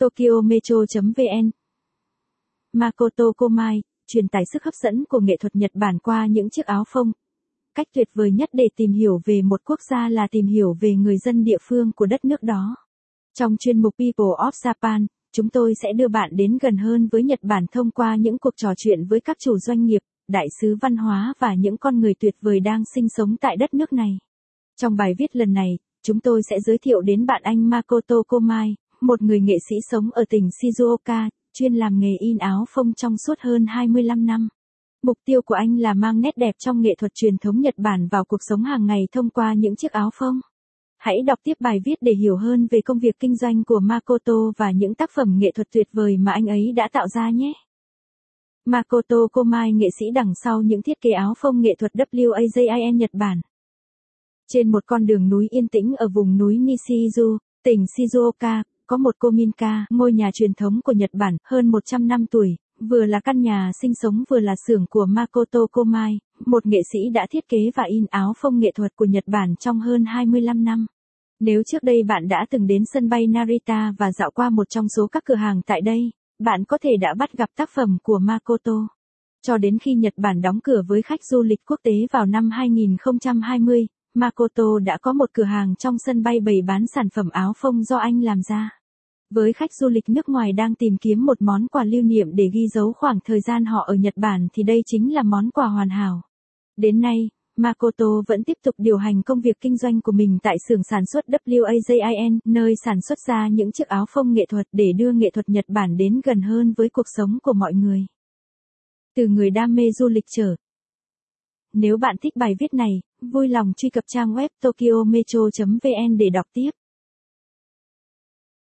Tokyo Metro.vn Makoto Komai, truyền tải sức hấp dẫn của nghệ thuật Nhật Bản qua những chiếc áo phông. Cách tuyệt vời nhất để tìm hiểu về một quốc gia là tìm hiểu về người dân địa phương của đất nước đó. Trong chuyên mục People of Japan, chúng tôi sẽ đưa bạn đến gần hơn với Nhật Bản thông qua những cuộc trò chuyện với các chủ doanh nghiệp, đại sứ văn hóa và những con người tuyệt vời đang sinh sống tại đất nước này. Trong bài viết lần này, chúng tôi sẽ giới thiệu đến bạn anh Makoto Komai, một người nghệ sĩ sống ở tỉnh Shizuoka, chuyên làm nghề in áo phông trong suốt hơn 25 năm. Mục tiêu của anh là mang nét đẹp trong nghệ thuật truyền thống Nhật Bản vào cuộc sống hàng ngày thông qua những chiếc áo phông. Hãy đọc tiếp bài viết để hiểu hơn về công việc kinh doanh của Makoto và những tác phẩm nghệ thuật tuyệt vời mà anh ấy đã tạo ra nhé. Makoto Komai nghệ sĩ đằng sau những thiết kế áo phông nghệ thuật WAJIN Nhật Bản. Trên một con đường núi yên tĩnh ở vùng núi Nishizu, tỉnh Shizuoka, có một Kominka, ngôi nhà truyền thống của Nhật Bản, hơn 100 năm tuổi, vừa là căn nhà sinh sống vừa là xưởng của Makoto Komai, một nghệ sĩ đã thiết kế và in áo phông nghệ thuật của Nhật Bản trong hơn 25 năm. Nếu trước đây bạn đã từng đến sân bay Narita và dạo qua một trong số các cửa hàng tại đây, bạn có thể đã bắt gặp tác phẩm của Makoto. Cho đến khi Nhật Bản đóng cửa với khách du lịch quốc tế vào năm 2020, Makoto đã có một cửa hàng trong sân bay bày bán sản phẩm áo phông do anh làm ra. Với khách du lịch nước ngoài đang tìm kiếm một món quà lưu niệm để ghi dấu khoảng thời gian họ ở Nhật Bản thì đây chính là món quà hoàn hảo. Đến nay, Makoto vẫn tiếp tục điều hành công việc kinh doanh của mình tại xưởng sản xuất WAJIN, nơi sản xuất ra những chiếc áo phông nghệ thuật để đưa nghệ thuật Nhật Bản đến gần hơn với cuộc sống của mọi người. Từ người đam mê du lịch trở. Nếu bạn thích bài viết này, vui lòng truy cập trang web tokyometro.vn để đọc tiếp.